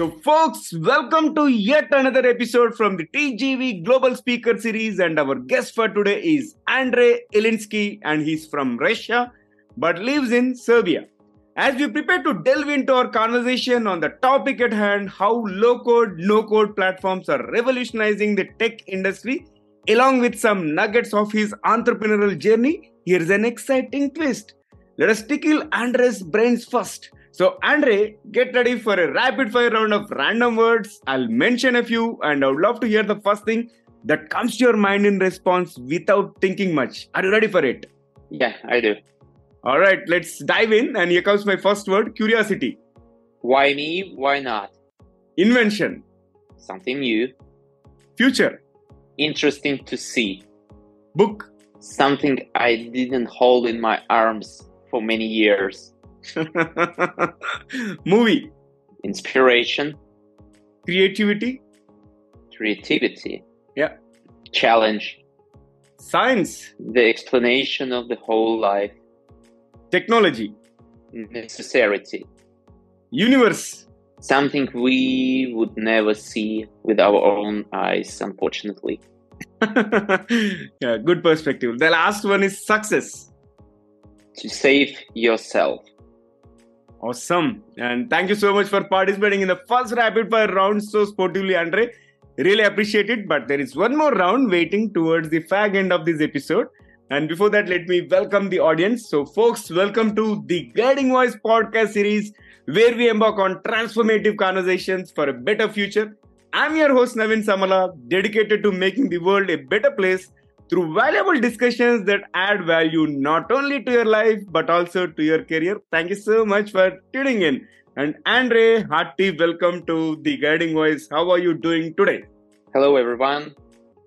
So, folks, welcome to yet another episode from the TGV Global Speaker Series. And our guest for today is Andrei Ilinsky, and he's from Russia but lives in Serbia. As we prepare to delve into our conversation on the topic at hand, how low code, no code platforms are revolutionizing the tech industry, along with some nuggets of his entrepreneurial journey, here's an exciting twist. Let us tickle Andrei's brains first. So, Andre, get ready for a rapid fire round of random words. I'll mention a few, and I would love to hear the first thing that comes to your mind in response without thinking much. Are you ready for it? Yeah, I do. All right, let's dive in. And here comes my first word curiosity. Why me? Why not? Invention. Something new. Future. Interesting to see. Book. Something I didn't hold in my arms for many years. Movie. Inspiration. Creativity. Creativity. Yeah. Challenge. Science. The explanation of the whole life. Technology. Necessity. Universe. Something we would never see with our own eyes, unfortunately. yeah, good perspective. The last one is success. To save yourself. Awesome. And thank you so much for participating in the first rapid fire round so sportively, Andre. Really appreciate it. But there is one more round waiting towards the fag end of this episode. And before that, let me welcome the audience. So, folks, welcome to the Guiding Voice podcast series where we embark on transformative conversations for a better future. I'm your host, Naveen Samala, dedicated to making the world a better place through valuable discussions that add value not only to your life but also to your career. Thank you so much for tuning in. And Andre, hearty welcome to the Guiding Voice. How are you doing today? Hello, everyone.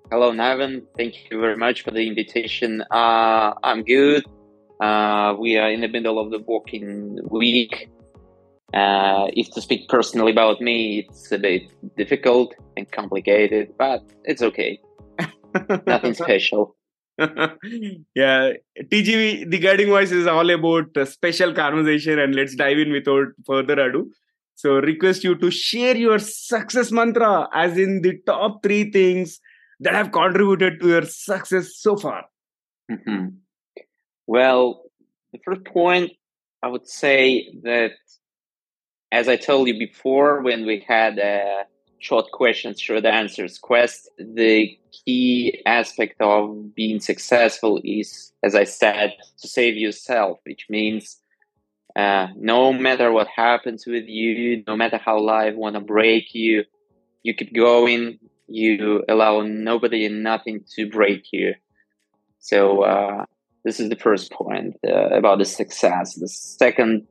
Hello, Naveen. Thank you very much for the invitation. Uh, I'm good. Uh, we are in the middle of the working week. Uh, if to speak personally about me, it's a bit difficult and complicated, but it's okay. Nothing special. yeah, TGV, the guiding voice is all about a special conversation, and let's dive in without further ado. So, request you to share your success mantra, as in the top three things that have contributed to your success so far. Mm-hmm. Well, the first point I would say that, as I told you before, when we had a short questions, short answers quest, the key aspect of being successful is, as I said, to save yourself, which means uh, no matter what happens with you, no matter how life want to break you, you keep going. You allow nobody and nothing to break you. So uh, this is the first point uh, about the success. The second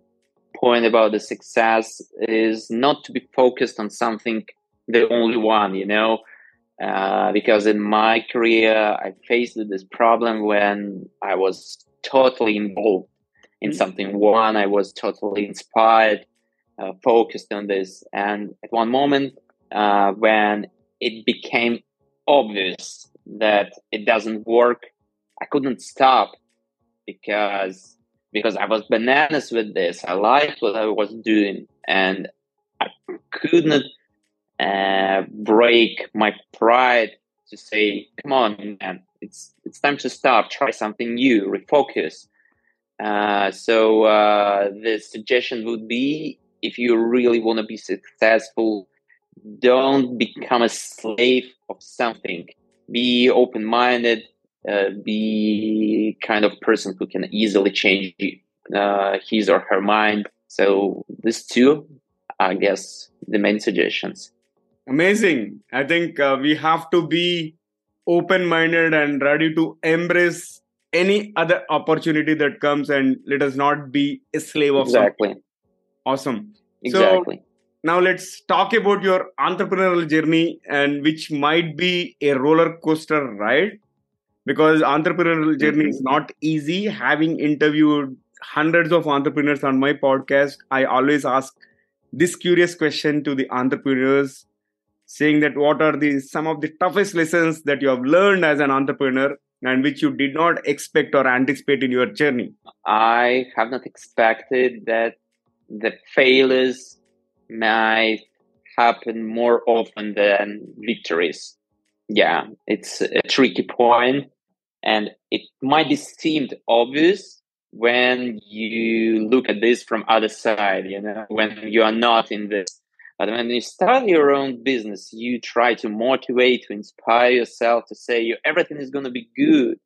point about the success is not to be focused on something the only one, you know, uh, because in my career, I faced this problem when I was totally involved in something. One, I was totally inspired, uh, focused on this. And at one moment, uh, when it became obvious that it doesn't work, I couldn't stop because because I was bananas with this. I liked what I was doing, and I couldn't uh, break my pride to say, "Come on, man! It's it's time to stop. Try something new. Refocus." Uh, so uh, the suggestion would be, if you really want to be successful, don't become a slave of something. Be open-minded. Uh, be kind of person who can easily change uh, his or her mind. So these two, I guess, the main suggestions. Amazing. I think uh, we have to be open minded and ready to embrace any other opportunity that comes and let us not be a slave of exactly. Something. Awesome. Exactly. So, now let's talk about your entrepreneurial journey and which might be a roller coaster ride because entrepreneurial journey mm-hmm. is not easy having interviewed hundreds of entrepreneurs on my podcast i always ask this curious question to the entrepreneurs saying that what are the some of the toughest lessons that you have learned as an entrepreneur and which you did not expect or anticipate in your journey i have not expected that the failures might happen more often than victories. Yeah, it's a tricky point, and it might be seemed obvious when you look at this from other side. You know, when you are not in this. But when you start your own business, you try to motivate, to inspire yourself, to say everything is going to be good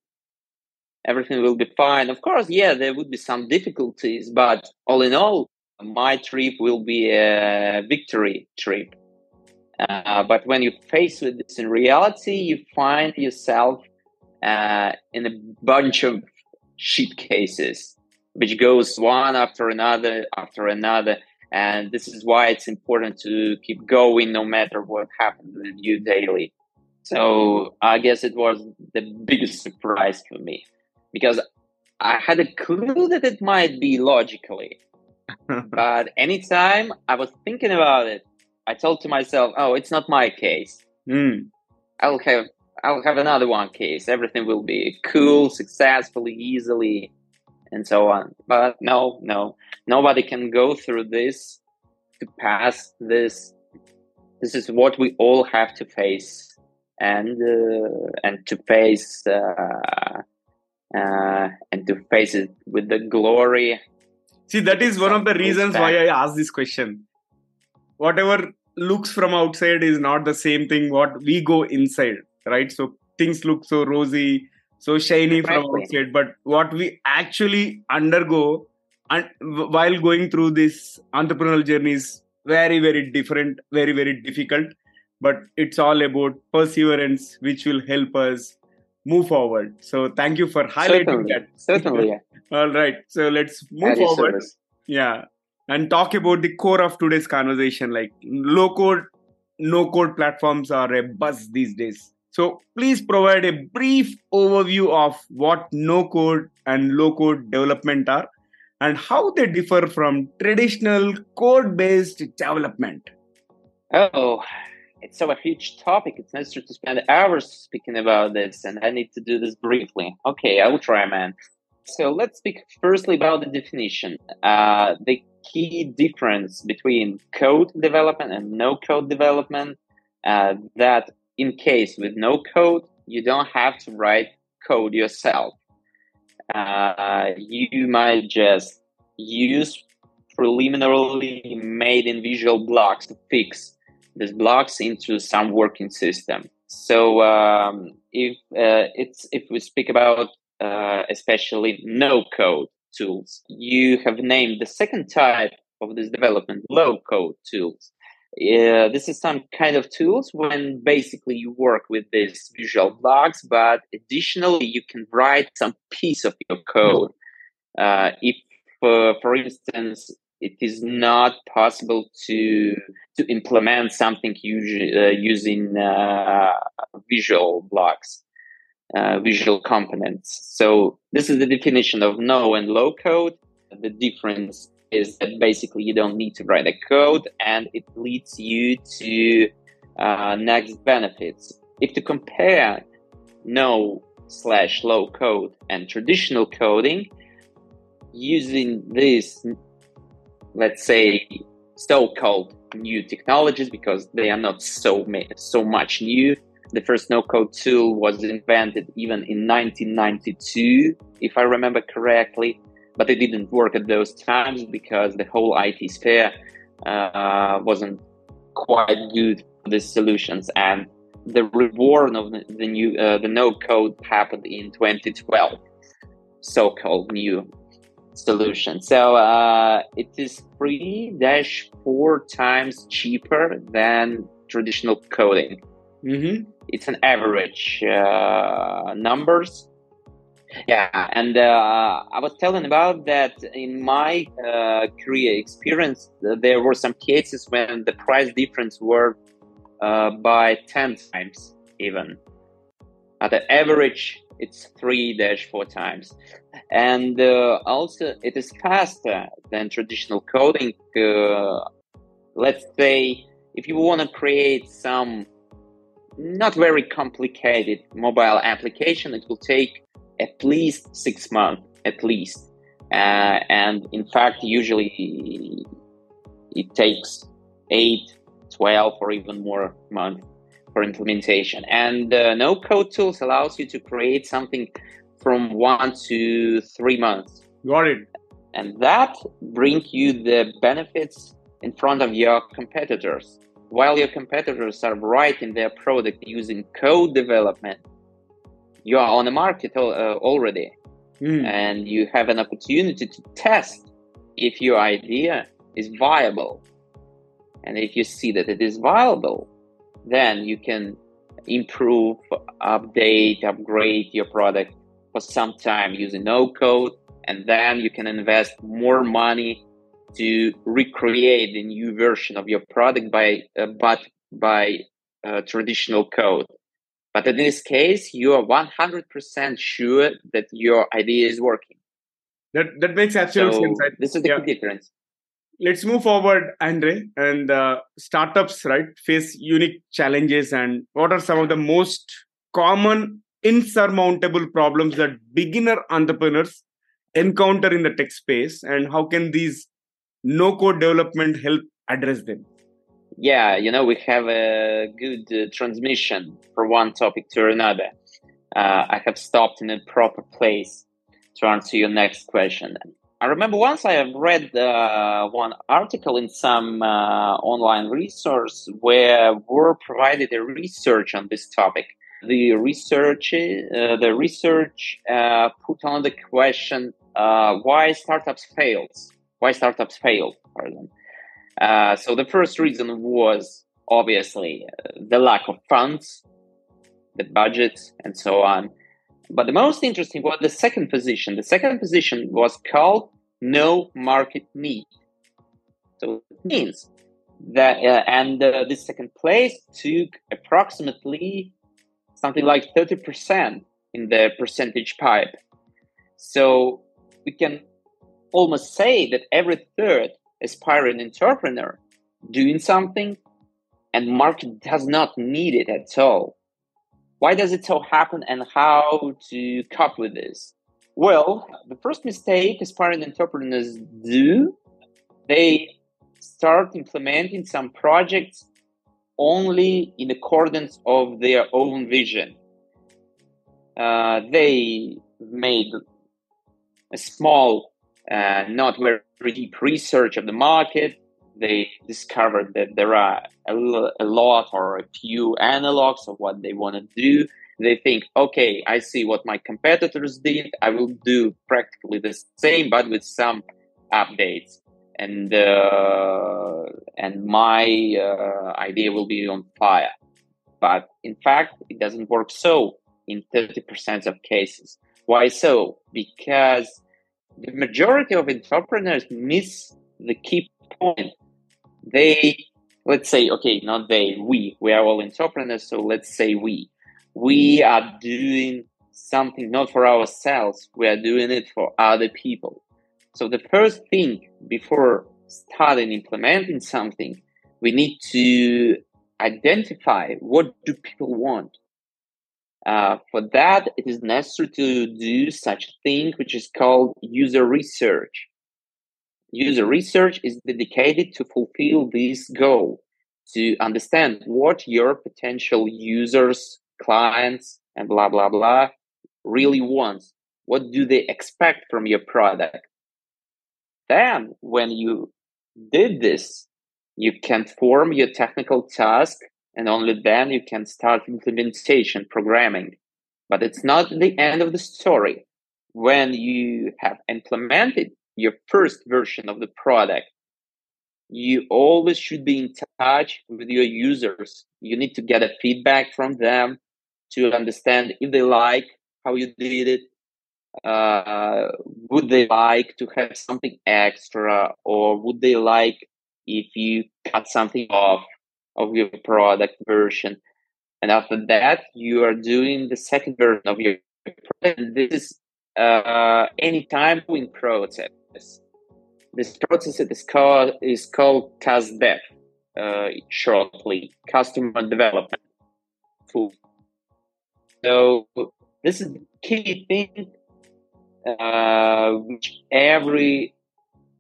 everything will be fine. Of course, yeah, there would be some difficulties, but all in all, my trip will be a victory trip. Uh, but when you face with this in reality, you find yourself uh, in a bunch of shit cases, which goes one after another after another. And this is why it's important to keep going no matter what happens with you daily. So I guess it was the biggest surprise for me because I had a clue that it might be logically. but anytime I was thinking about it, I told to myself, "Oh, it's not my case. Mm. I'll have I'll have another one case. Everything will be cool, successfully, easily, and so on." But no, no, nobody can go through this to pass this. This is what we all have to face, and uh, and to face. Uh, uh, and to face it with the glory. See, that is one of the reasons why I asked this question. Whatever looks from outside is not the same thing what we go inside, right? So things look so rosy, so shiny from outside, but what we actually undergo and while going through this entrepreneurial journey is very, very different, very, very difficult. But it's all about perseverance, which will help us move forward. So thank you for highlighting Certainly. that. Certainly. Yeah. All right. So let's move forward. Yeah. And talk about the core of today's conversation. Like low code, no code platforms are a buzz these days. So please provide a brief overview of what no code and low code development are and how they differ from traditional code based development. Oh, it's so a huge topic. It's necessary to spend hours speaking about this, and I need to do this briefly. Okay, I will try, man. So let's speak firstly about the definition. Uh, the key difference between code development and no code development uh, that in case with no code, you don't have to write code yourself. Uh, you might just use preliminarily made in visual blocks to fix these blocks into some working system. So um, if uh, it's if we speak about uh, especially no code tools, you have named the second type of this development low code tools. This is some kind of tools when basically you work with these visual blocks, but additionally you can write some piece of your code. Uh, if, uh, for instance, it is not possible to to implement something uh, using uh, visual blocks, uh, visual components. So this is the definition of no and low code. The difference is that basically you don't need to write a code, and it leads you to uh, next benefits. If to compare no slash low code and traditional coding, using this let's say, so-called new technologies because they are not so so much new. The first no-code tool was invented even in 1992, if I remember correctly, but it didn't work at those times because the whole IT sphere uh, wasn't quite good for these solutions, and the reborn of the, new uh, the no-code happened in 2012, so-called new solution. So uh, it is three dash four times cheaper than traditional coding. Mm-hmm. It's an average uh, numbers. Yeah, and uh, I was telling about that in my uh, career experience, there were some cases when the price difference were uh, by ten times even. At the average, it's three dash four times and uh, also it is faster than traditional coding uh, let's say if you want to create some not very complicated mobile application it will take at least six months at least uh, and in fact usually it takes eight 12 or even more months for implementation. And uh, no code tools allows you to create something from one to three months. Got it. And that bring you the benefits in front of your competitors. While your competitors are writing their product using code development, you are on the market uh, already mm. and you have an opportunity to test if your idea is viable. And if you see that it is viable, then you can improve, update, upgrade your product for some time using no code. And then you can invest more money to recreate the new version of your product by, uh, but by uh, traditional code. But in this case, you are 100% sure that your idea is working. That, that makes absolute so sense. This is the yeah. difference let's move forward andre and uh, startups right face unique challenges and what are some of the most common insurmountable problems that beginner entrepreneurs encounter in the tech space and how can these no code development help address them yeah you know we have a good uh, transmission from one topic to another uh, i have stopped in a proper place to answer your next question I remember once I have read uh, one article in some uh, online resource where were provided a research on this topic. The research, uh, the research uh, put on the question why startups fails, why startups fail. Pardon. Uh, so the first reason was obviously the lack of funds, the budget, and so on. But the most interesting was the second position. The second position was called no market need. So it means that, uh, and uh, this second place took approximately something like 30% in the percentage pipe. So we can almost say that every third aspiring entrepreneur doing something and market does not need it at all. Why does it so happen and how to cope with this? Well, the first mistake aspiring entrepreneurs do, they start implementing some projects only in accordance of their own vision. Uh, they made a small, uh, not very deep research of the market. They discovered that there are a, a lot or a few analogs of what they want to do. They think, okay, I see what my competitors did. I will do practically the same, but with some updates. And, uh, and my uh, idea will be on fire. But in fact, it doesn't work so in 30% of cases. Why so? Because the majority of entrepreneurs miss the key point. They, let's say, okay, not they, we, we are all entrepreneurs, so let's say we we are doing something not for ourselves, we are doing it for other people. So the first thing before starting implementing something, we need to identify what do people want. Uh, for that, it is necessary to do such a thing which is called user research. User research is dedicated to fulfill this goal, to understand what your potential users clients and blah blah blah really wants what do they expect from your product then when you did this you can form your technical task and only then you can start implementation programming. But it's not the end of the story. When you have implemented your first version of the product you always should be in touch with your users. You need to get a feedback from them to understand if they like how you did it uh, would they like to have something extra or would they like if you cut something off of your product version. And after that you are doing the second version of your product. This is uh, any time doing process. This process is called is called CustDev uh, shortly. Customer development. So this is the key thing uh, which every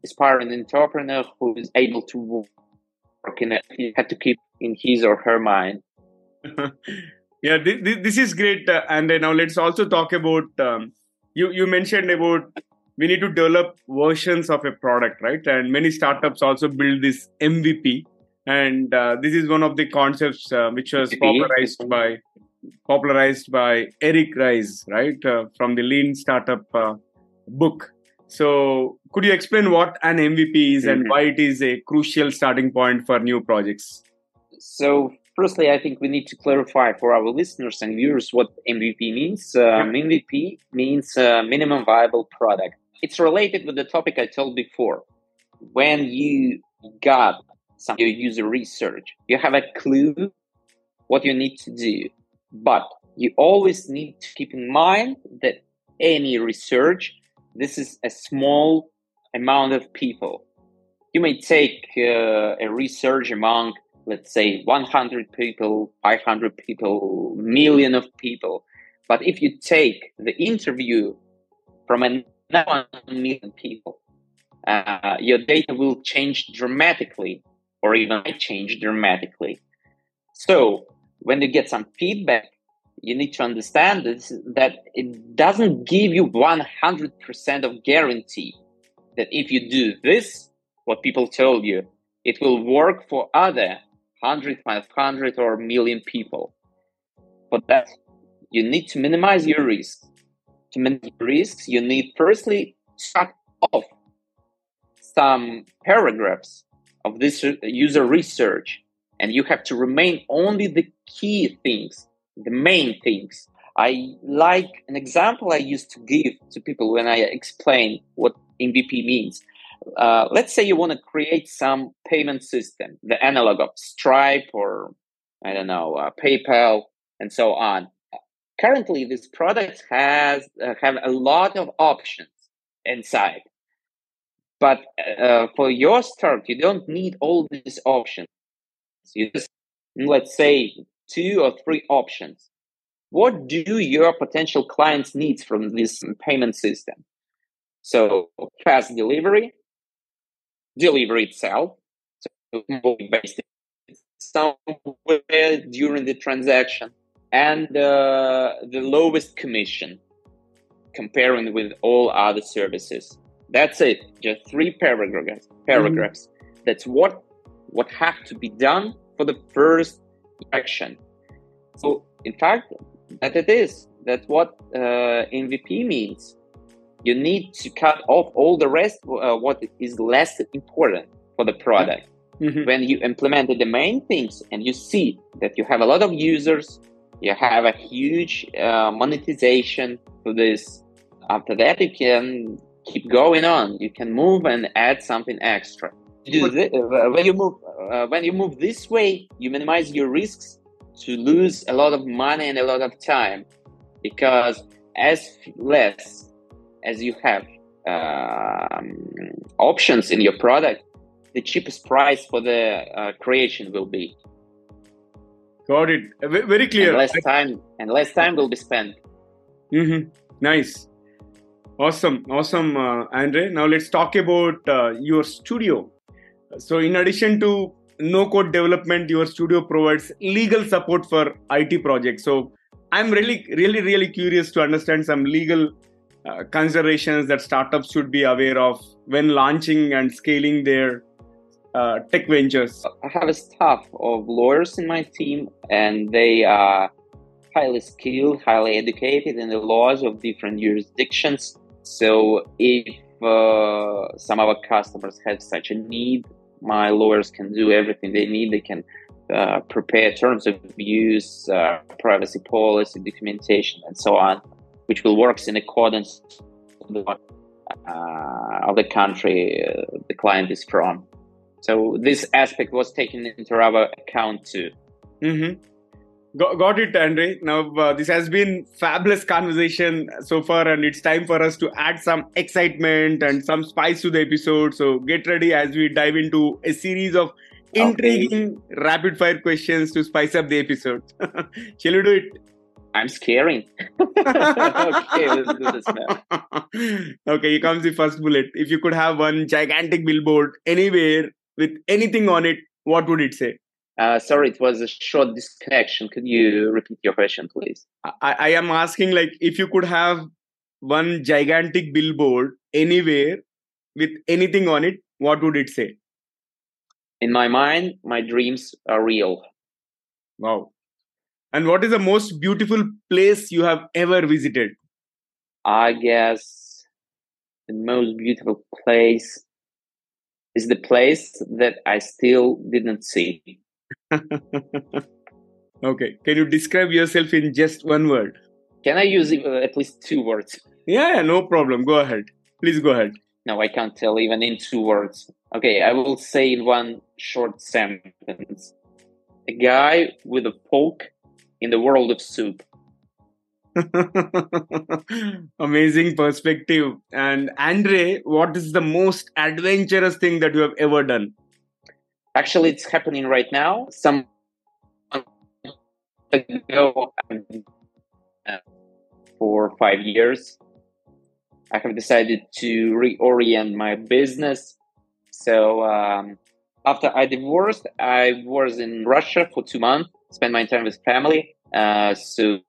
aspiring entrepreneur who is able to work in it. Had to keep in his or her mind. yeah, this, this is great. Uh, and now let's also talk about um, you. You mentioned about we need to develop versions of a product, right? And many startups also build this MVP. And uh, this is one of the concepts uh, which was popularized by popularized by Eric Ries, right, uh, from the Lean Startup uh, book. So, could you explain what an MVP is mm-hmm. and why it is a crucial starting point for new projects? So, firstly, I think we need to clarify for our listeners and viewers what MVP means. Um. MVP means uh, minimum viable product. It's related with the topic I told before. When you got some your user research, you have a clue what you need to do, but you always need to keep in mind that any research this is a small amount of people. You may take uh, a research among, let's say, 100 people, 500 people, million of people. But if you take the interview from another million people, uh, your data will change dramatically or even change dramatically. So when you get some feedback, you need to understand this, that it doesn't give you 100% of guarantee that if you do this, what people told you, it will work for other 100, 500 or million people. For that, you need to minimize your risk. To minimize risks, you need firstly cut off some paragraphs of this user research, and you have to remain only the key things the main things. I like an example I used to give to people when I explain what MVP means. Uh, let's say you want to create some payment system, the analog of Stripe or I don't know, uh, PayPal and so on. Currently, this product has uh, have a lot of options inside, but uh, for your start, you don't need all these options. You just let's say two or three options. What do your potential clients need from this payment system? So fast delivery, delivery itself, so based somewhere during the transaction, and uh, the lowest commission comparing with all other services. That's it. Just three paragraphs. Paragraphs. Mm-hmm. That's what what have to be done for the first action. So, in fact, that it is. That's what uh, MVP means. You need to cut off all the rest, uh, what is less important for the product. Mm-hmm. When you implemented the main things and you see that you have a lot of users, you have a huge uh, monetization for this. After that, you can keep going on. You can move and add something extra this, uh, when you move uh, when you move this way, you minimize your risks to lose a lot of money and a lot of time because as less as you have um, options in your product, the cheapest price for the uh, creation will be. Got it. Very clear. And less time and less time will be spent. Mm-hmm. Nice. Awesome, awesome, uh, Andre. Now let's talk about uh, your studio. So, in addition to no code development, your studio provides legal support for IT projects. So, I'm really, really, really curious to understand some legal uh, considerations that startups should be aware of when launching and scaling their uh, tech ventures. I have a staff of lawyers in my team, and they are highly skilled, highly educated in the laws of different jurisdictions. So, if uh, some of our customers have such a need, my lawyers can do everything they need. They can uh, prepare terms of use, uh, privacy policy, documentation, and so on, which will work in accordance with what uh, of the country uh, the client is from. So this aspect was taken into our account too. Mm-hmm. Got, got it, Andre. Now, uh, this has been fabulous conversation so far, and it's time for us to add some excitement and some spice to the episode. So get ready as we dive into a series of intriguing okay. rapid fire questions to spice up the episode. Shall we do it? I'm scaring. okay, let's do this now. Okay, here comes the first bullet. If you could have one gigantic billboard anywhere with anything on it, what would it say? Uh, sorry, it was a short disconnection. Could you repeat your question, please? I, I am asking like if you could have one gigantic billboard anywhere with anything on it, what would it say? In my mind, my dreams are real. Wow. And what is the most beautiful place you have ever visited? I guess the most beautiful place is the place that I still didn't see. okay. Can you describe yourself in just one word? Can I use at least two words? Yeah, no problem. Go ahead. Please go ahead. No, I can't tell even in two words. Okay, I will say in one short sentence. A guy with a poke in the world of soup. Amazing perspective. And Andre, what is the most adventurous thing that you have ever done? Actually, it's happening right now. Some ago, for five years, I have decided to reorient my business. So um, after I divorced, I was in Russia for two months, spent my time with family. Uh, so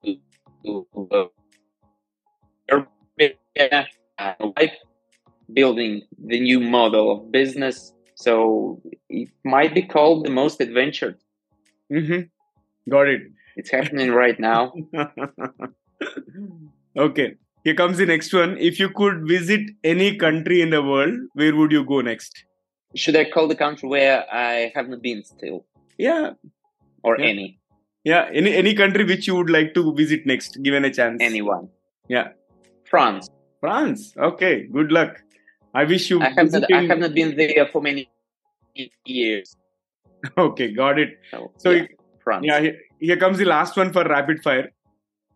uh, life, building the new model of business. So it might be called the most adventured. Mm-hmm. Got it. It's happening right now. okay. Here comes the next one. If you could visit any country in the world, where would you go next? Should I call the country where I have not been still? Yeah. Or yeah. any? Yeah, any any country which you would like to visit next, given a chance. Anyone. Yeah. France. France. Okay. Good luck. I wish you. I have, not, I have not been there for many years. Okay, got it. So, So, yeah, France. yeah, here, here comes the last one for rapid fire.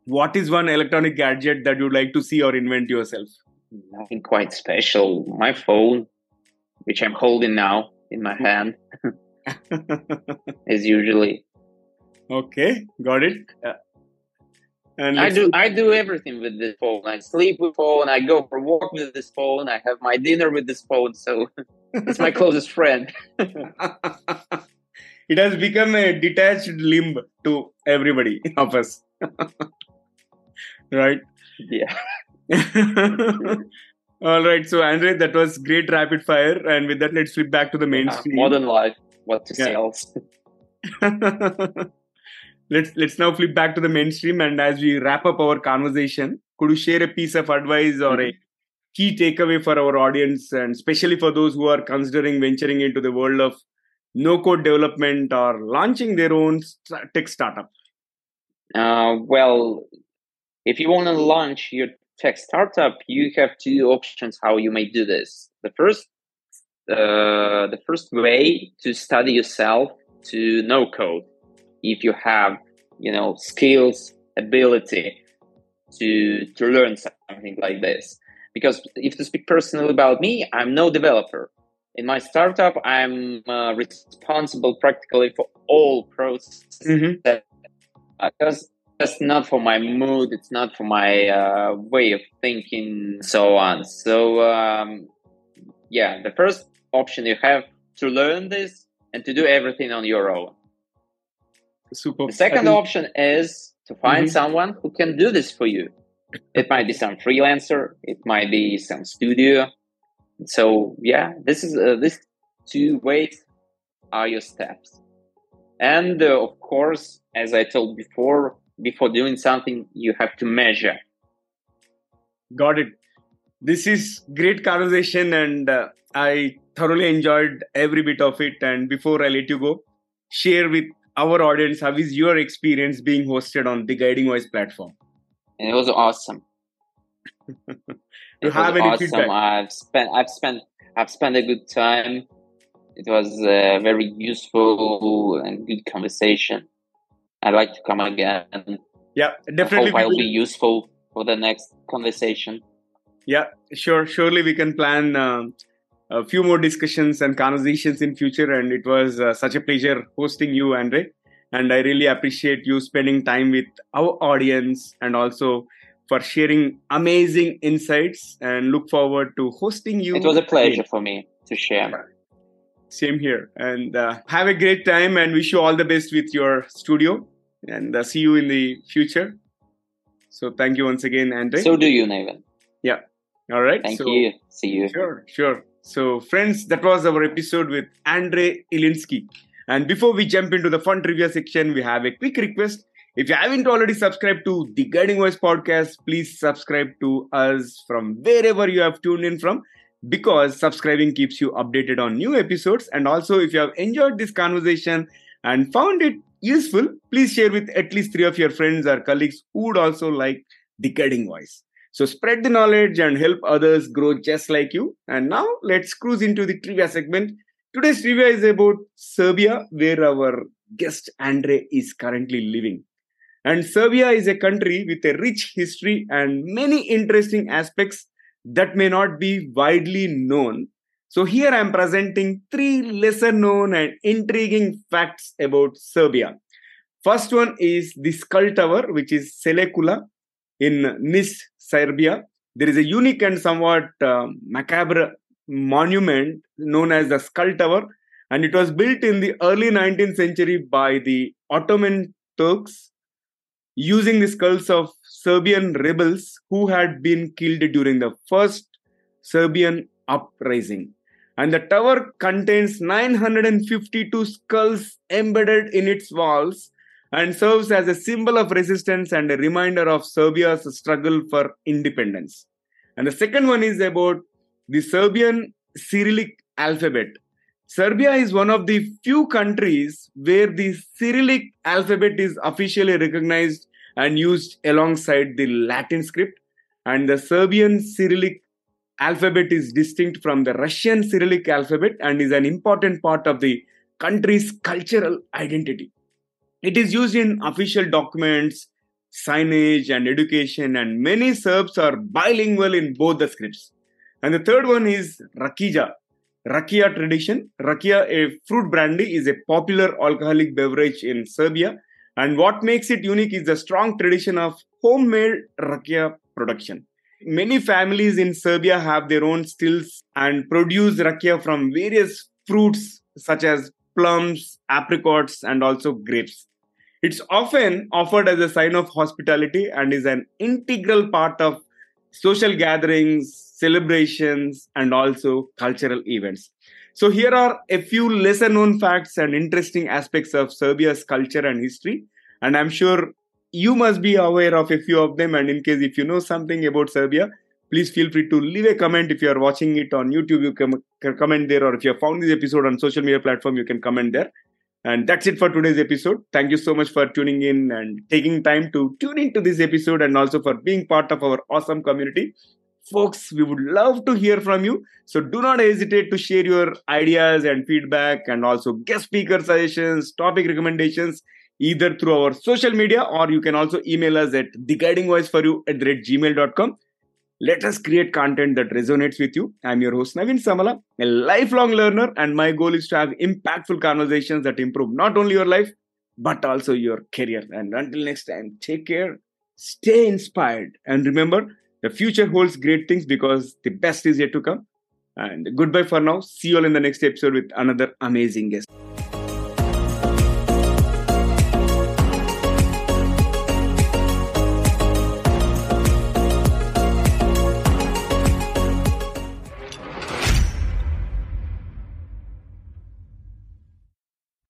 What is one electronic gadget that you'd like to see or invent yourself? Nothing quite special. My phone, which I'm holding now in my hand, as usually. Okay, got it. Uh, and I do I do everything with this phone. I sleep with phone. I go for a walk with this phone. I have my dinner with this phone. So it's my closest friend. it has become a detached limb to everybody of us. right? Yeah. All right. So, Andre, that was great rapid fire. And with that, let's flip back to the mainstream. Modern life. What to Yeah. say else? Let's let's now flip back to the mainstream. And as we wrap up our conversation, could you share a piece of advice or a key takeaway for our audience, and especially for those who are considering venturing into the world of no code development or launching their own tech startup? Uh, well, if you want to launch your tech startup, you have two options how you may do this. The first, uh, the first way to study yourself to no code. If you have, you know, skills, ability to to learn something like this. Because if to speak personally about me, I'm no developer. In my startup, I'm uh, responsible practically for all processes Mm-hmm. because that's not for my mood it's not for my uh, way of thinking so on so um, yeah the first option you have to learn this and to do everything on your own Super. the second think- option is to find Mhm. someone who can do this for you it might be some freelancer it might be some studio so yeah this is uh, these two ways are your steps and uh, of course as i told before before doing something you have to measure Got it. This is great conversation, and uh, I thoroughly enjoyed every bit of it. And before I let you go, share with our audience how is your experience being hosted on the Guiding Voice platform. and it was awesome Do you it have any awesome feedback? i've spent i've spent i've spent a good time it was a very useful and good conversation i'd like to come again Yeah, definitely. I hope i'll be useful for the next conversation Yeah, sure. Surely we can plan um a few more discussions and conversations in future. And it was uh, such a pleasure hosting you, Andre. And I really appreciate you spending time with our audience and also for sharing amazing insights. And look forward to hosting you. it was a pleasure for me to share Same here. And uh, have a great time and wish you all the best with your studio. And uh, see you in the future. So thank you once again, Andre. So do you, Naveen. Yeah. All right. Thank so, you. See you. Sure, sure. So, friends, that was our episode with Andre Ilinsky. And before we jump into the fun trivia section, we have a quick request. If you haven't already subscribed to the Guiding Voice podcast, please subscribe to us from wherever you have tuned in from because subscribing keeps you updated on new episodes. And also, if you have enjoyed this conversation and found it useful, please share with at least three of your friends or colleagues who would also like the Guiding Voice. So spread the knowledge and help others grow just like you. And now let's cruise into the trivia segment. Today's trivia is about Serbia, where our guest Andre is currently living. And Serbia is a country with a rich history and many interesting aspects that may not be widely known. So here I am presenting three lesser known and intriguing facts about Serbia. First one is the skull tower, which is Ćele Kula in Nis, Serbia. There is a unique and somewhat uh, macabre monument known as the Skull Tower, and it was built in the early 19th century by the Ottoman Turks using the skulls of Serbian rebels who had been killed during the first Serbian uprising. And the tower contains 952 skulls embedded in its walls and serves as a symbol of resistance and a reminder of Serbia's struggle for independence. And the second one is about the Serbian Cyrillic alphabet. Serbia is one of the few countries where the Cyrillic alphabet is officially recognized and used alongside the Latin script. And the Serbian Cyrillic alphabet is distinct from the Russian Cyrillic alphabet and is an important part of the country's cultural identity. It is used in official documents, signage, and education, and many Serbs are bilingual in both the scripts. And the third one is Rakija, Rakia tradition. Rakia, a fruit brandy, is a popular alcoholic beverage in Serbia. And what makes it unique is the strong tradition of homemade Rakia production. Many families in Serbia have their own stills and produce Rakia from various fruits such as plums, apricots, and also grapes. It's often offered as a sign of hospitality and is an integral part of social gatherings, celebrations, and also cultural events. So, here are a few lesser known facts and interesting aspects of Serbia's culture and history. And I'm sure you must be aware of a few of them. And in case if you know something about Serbia, please feel free to leave a comment. If you are watching it on YouTube, you can comment there. Or if you have found this episode on social media platform, you can comment there. And that's it for today's episode. Thank you so much for tuning in and taking time to tune into this episode and also for being part of our awesome community. Folks, we would love to hear from you. So do not hesitate to share your ideas and feedback and also guest speaker suggestions, topic recommendations, either through our social media or you can also email us at theguidingvoiceforyou at gmail.com. Let us create content that resonates with you. I'm your host, Naveen Samala, a lifelong learner, and my goal is to have impactful conversations that improve not only your life, but also your career. And until next time, take care, stay inspired, and remember the future holds great things because the best is yet to come. And goodbye for now. See you all in the next episode with another amazing guest.